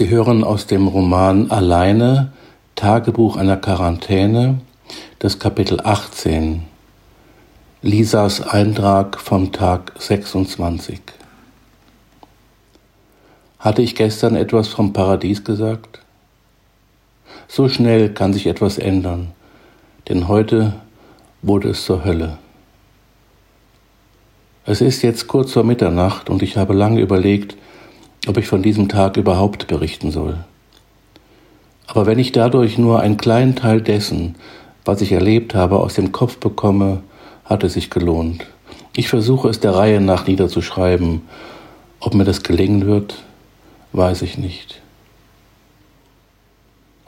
Sie hören aus dem Roman Alleine Tagebuch einer Quarantäne das Kapitel 18 Lisas Eintrag vom Tag 26 Hatte ich gestern etwas vom Paradies gesagt? So schnell kann sich etwas ändern, denn heute wurde es zur Hölle. Es ist jetzt kurz vor Mitternacht und ich habe lange überlegt, ob ich von diesem Tag überhaupt berichten soll. Aber wenn ich dadurch nur einen kleinen Teil dessen, was ich erlebt habe, aus dem Kopf bekomme, hat es sich gelohnt. Ich versuche es der Reihe nach niederzuschreiben. Ob mir das gelingen wird, weiß ich nicht.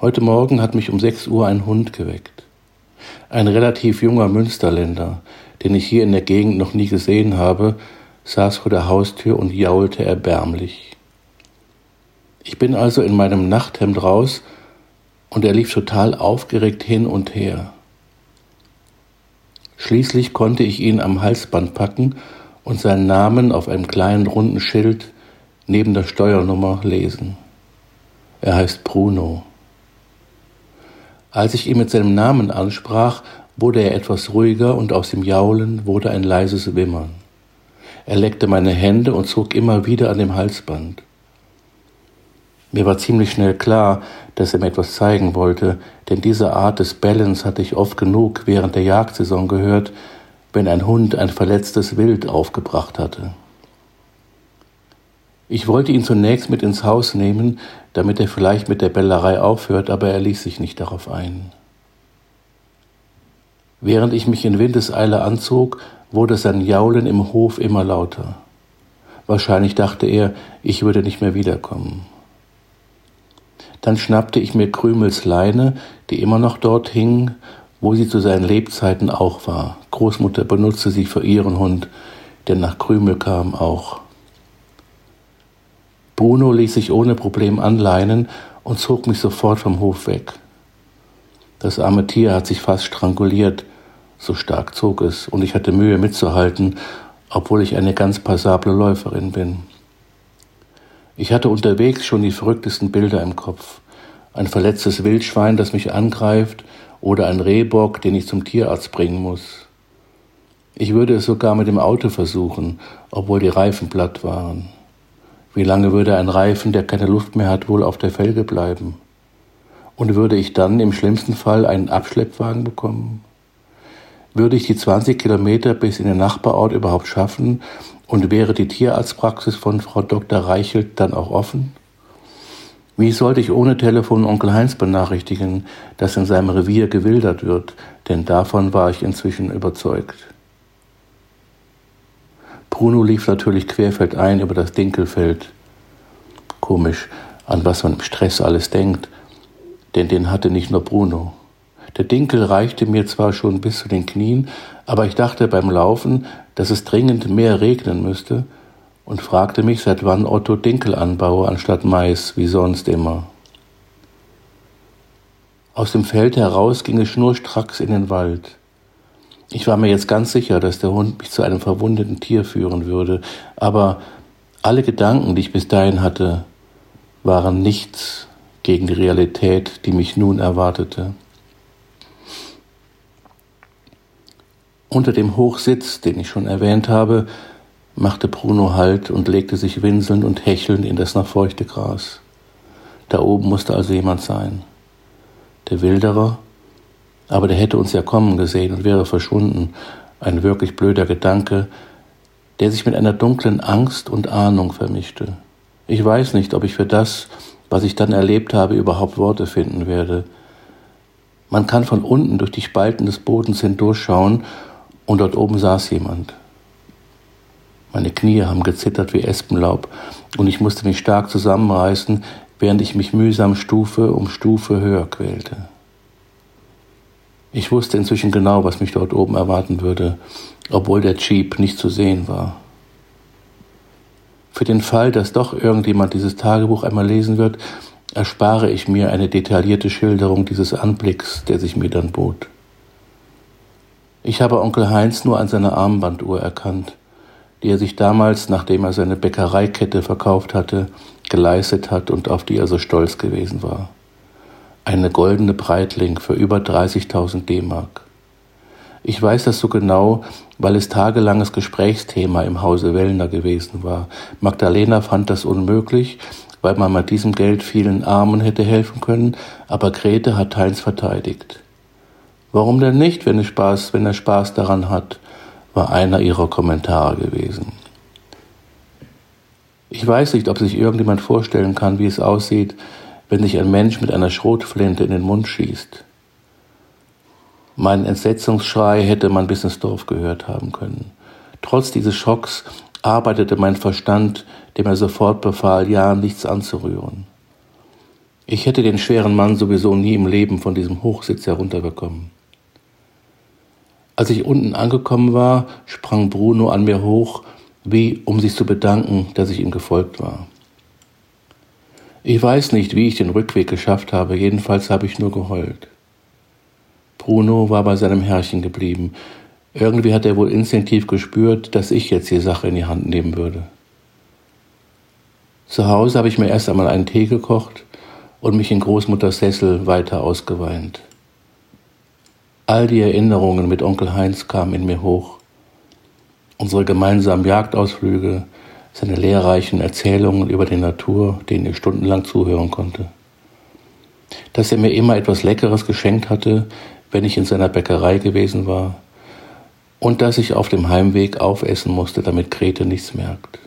Heute Morgen hat mich um 6 Uhr ein Hund geweckt. Ein relativ junger Münsterländer, den ich hier in der Gegend noch nie gesehen habe, saß vor der Haustür und jaulte erbärmlich. Ich bin also in meinem Nachthemd raus und er lief total aufgeregt hin und her. Schließlich konnte ich ihn am Halsband packen und seinen Namen auf einem kleinen runden Schild neben der Steuernummer lesen. Er heißt Bruno. Als ich ihn mit seinem Namen ansprach, wurde er etwas ruhiger und aus dem Jaulen wurde ein leises Wimmern. Er leckte meine Hände und zog immer wieder an dem Halsband. Mir war ziemlich schnell klar, dass er mir etwas zeigen wollte, denn diese Art des Bellens hatte ich oft genug während der Jagdsaison gehört, wenn ein Hund ein verletztes Wild aufgebracht hatte. Ich wollte ihn zunächst mit ins Haus nehmen, damit er vielleicht mit der Bellerei aufhört, aber er ließ sich nicht darauf ein. Während ich mich in Windeseile anzog, wurde sein Jaulen im Hof immer lauter. Wahrscheinlich dachte er, ich würde nicht mehr wiederkommen. Dann schnappte ich mir Krümels Leine, die immer noch dort hing, wo sie zu seinen Lebzeiten auch war. Großmutter benutzte sie für ihren Hund, der nach Krümel kam auch. Bruno ließ sich ohne Problem anleinen und zog mich sofort vom Hof weg. Das arme Tier hat sich fast stranguliert, so stark zog es, und ich hatte Mühe mitzuhalten, obwohl ich eine ganz passable Läuferin bin. Ich hatte unterwegs schon die verrücktesten Bilder im Kopf. Ein verletztes Wildschwein, das mich angreift, oder ein Rehbock, den ich zum Tierarzt bringen muss. Ich würde es sogar mit dem Auto versuchen, obwohl die Reifen platt waren. Wie lange würde ein Reifen, der keine Luft mehr hat, wohl auf der Felge bleiben? Und würde ich dann im schlimmsten Fall einen Abschleppwagen bekommen? Würde ich die 20 Kilometer bis in den Nachbarort überhaupt schaffen und wäre die Tierarztpraxis von Frau Dr. Reichelt dann auch offen? Wie sollte ich ohne Telefon Onkel Heinz benachrichtigen, dass in seinem Revier gewildert wird, denn davon war ich inzwischen überzeugt. Bruno lief natürlich querfeldein über das Dinkelfeld. Komisch, an was man im Stress alles denkt, denn den hatte nicht nur Bruno. Der Dinkel reichte mir zwar schon bis zu den Knien, aber ich dachte beim Laufen, dass es dringend mehr regnen müsste und fragte mich, seit wann Otto Dinkel anbaue anstatt Mais, wie sonst immer. Aus dem Feld heraus ging es schnurstracks in den Wald. Ich war mir jetzt ganz sicher, dass der Hund mich zu einem verwundeten Tier führen würde, aber alle Gedanken, die ich bis dahin hatte, waren nichts gegen die Realität, die mich nun erwartete. Unter dem Hochsitz, den ich schon erwähnt habe, machte Bruno Halt und legte sich winselnd und hechelnd in das noch feuchte Gras. Da oben musste also jemand sein. Der Wilderer, aber der hätte uns ja kommen gesehen und wäre verschwunden. Ein wirklich blöder Gedanke, der sich mit einer dunklen Angst und Ahnung vermischte. Ich weiß nicht, ob ich für das, was ich dann erlebt habe, überhaupt Worte finden werde. Man kann von unten durch die Spalten des Bodens hindurchschauen und dort oben saß jemand. Meine Knie haben gezittert wie Espenlaub und ich musste mich stark zusammenreißen, während ich mich mühsam Stufe um Stufe höher quälte. Ich wusste inzwischen genau, was mich dort oben erwarten würde, obwohl der Jeep nicht zu sehen war. Für den Fall, dass doch irgendjemand dieses Tagebuch einmal lesen wird, erspare ich mir eine detaillierte Schilderung dieses Anblicks, der sich mir dann bot. Ich habe Onkel Heinz nur an seiner Armbanduhr erkannt. die er sich damals, nachdem er seine Bäckereikette verkauft hatte, geleistet hat und auf die er so stolz gewesen war. Eine goldene Breitling für über 30.000 D-Mark. Ich weiß das so genau, weil es tagelanges Gesprächsthema im Hause Wellner gewesen war. Magdalena fand das unmöglich, weil man mit diesem Geld vielen Armen hätte helfen können, aber Grete hat Heinz verteidigt. Warum denn nicht, wenn er Spaß, wenn er Spaß daran hat, war einer ihrer Kommentare gewesen. Ich weiß nicht, ob sich irgendjemand vorstellen kann, wie es aussieht, wenn sich ein Mensch mit einer Schrotflinte in den Mund schießt. Mein Entsetzungsschrei hätte man bis ins Dorf gehört haben können. Trotz dieses Schocks arbeitete mein Verstand, dem er sofort befahl, ja nichts anzurühren. Ich hätte den schweren Mann sowieso nie im Leben von diesem Hochsitz herunterbekommen. Als ich unten angekommen war, sprang Bruno an mir hoch, wie um sich zu bedanken, dass ich ihm gefolgt war. Ich weiß nicht, wie ich den Rückweg geschafft habe, jedenfalls habe ich nur geheult. Bruno war bei seinem Herrchen geblieben. Irgendwie hat er wohl instinktiv gespürt, dass ich jetzt die Sache in die Hand nehmen würde. Zu Hause habe ich mir erst einmal einen Tee gekocht und mich in Großmutters Sessel weiter ausgeweint. All die Erinnerungen mit Onkel Heinz kamen in mir hoch. Unsere gemeinsamen Jagdausflüge, seine lehrreichen Erzählungen über die Natur, denen ich stundenlang zuhören konnte. Dass er mir immer etwas Leckeres geschenkt hatte, wenn ich in seiner Bäckerei gewesen war, und dass ich auf dem Heimweg aufessen musste, damit Grete nichts merkt.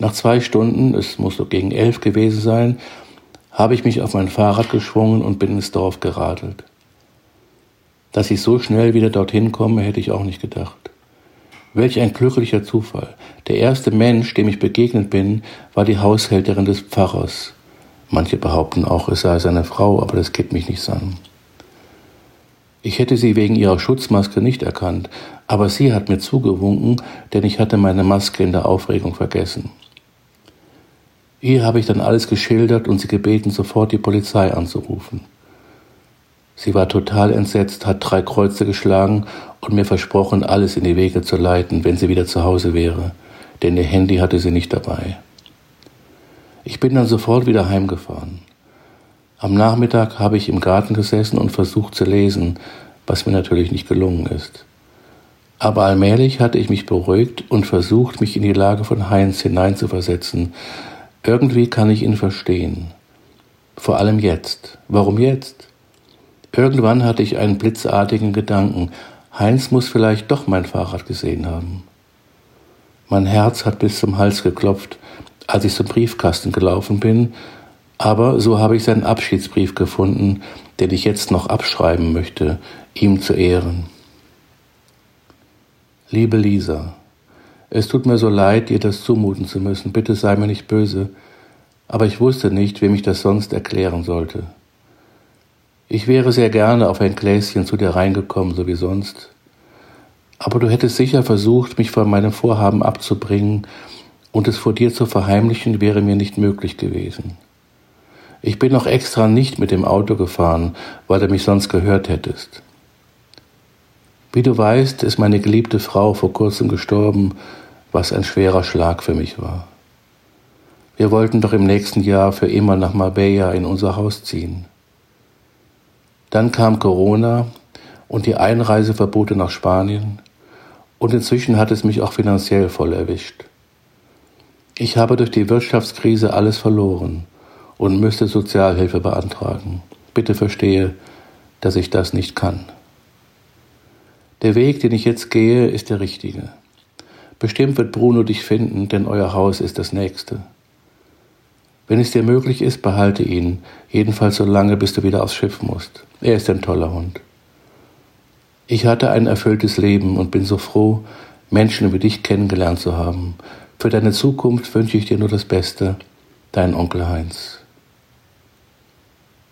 Nach zwei Stunden, es muss so gegen elf gewesen sein, habe ich mich auf mein Fahrrad geschwungen und bin ins Dorf geradelt. Dass ich so schnell wieder dorthin komme, hätte ich auch nicht gedacht. Welch ein glücklicher Zufall. Der erste Mensch, dem ich begegnet bin, war die Haushälterin des Pfarrers. Manche behaupten auch, es sei seine Frau, aber das geht mich nichts an. Ich hätte sie wegen ihrer Schutzmaske nicht erkannt, aber sie hat mir zugewunken, denn ich hatte meine Maske in der Aufregung vergessen. Ihr habe ich dann alles geschildert und sie gebeten, sofort die Polizei anzurufen. Sie war total entsetzt, hat drei Kreuze geschlagen und mir versprochen, alles in die Wege zu leiten, wenn sie wieder zu Hause wäre, denn ihr Handy hatte sie nicht dabei. Ich bin dann sofort wieder heimgefahren. Am Nachmittag habe ich im Garten gesessen und versucht zu lesen, was mir natürlich nicht gelungen ist. Aber allmählich hatte ich mich beruhigt und versucht, mich in die Lage von Heinz hineinzuversetzen. Irgendwie kann ich ihn verstehen. Vor allem jetzt. Warum jetzt? Irgendwann hatte ich einen blitzartigen Gedanken. Heinz muss vielleicht doch mein Fahrrad gesehen haben. Mein Herz hat bis zum Hals geklopft, als ich zum Briefkasten gelaufen bin aber so habe ich seinen Abschiedsbrief gefunden, den ich jetzt noch abschreiben möchte, ihm zu Ehren. Liebe Lisa, es tut mir so leid, dir das zumuten zu müssen, bitte sei mir nicht böse, aber ich wusste nicht, wem ich das sonst erklären sollte. Ich wäre sehr gerne auf ein Gläschen zu dir reingekommen, so wie sonst, aber du hättest sicher versucht, mich von meinem Vorhaben abzubringen, und es vor dir zu verheimlichen wäre mir nicht möglich gewesen. Ich bin noch extra nicht mit dem Auto gefahren, weil du mich sonst gehört hättest. Wie du weißt, ist meine geliebte Frau vor kurzem gestorben, was ein schwerer Schlag für mich war. Wir wollten doch im nächsten Jahr für immer nach Marbella in unser Haus ziehen. Dann kam Corona und die Einreiseverbote nach Spanien und inzwischen hat es mich auch finanziell voll erwischt. Ich habe durch die Wirtschaftskrise alles verloren und müsste Sozialhilfe beantragen. Bitte verstehe, dass ich das nicht kann. Der Weg, den ich jetzt gehe, ist der richtige. Bestimmt wird Bruno dich finden, denn euer Haus ist das nächste. Wenn es dir möglich ist, behalte ihn, jedenfalls so lange, bis du wieder aufs Schiff musst. Er ist ein toller Hund. Ich hatte ein erfülltes Leben und bin so froh, Menschen wie dich kennengelernt zu haben. Für deine Zukunft wünsche ich dir nur das Beste, dein Onkel Heinz.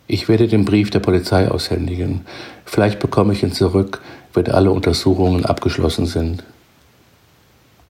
Ich werde den Brief der Polizei aushändigen. Vielleicht bekomme ich ihn zurück, wenn alle Untersuchungen abgeschlossen sind.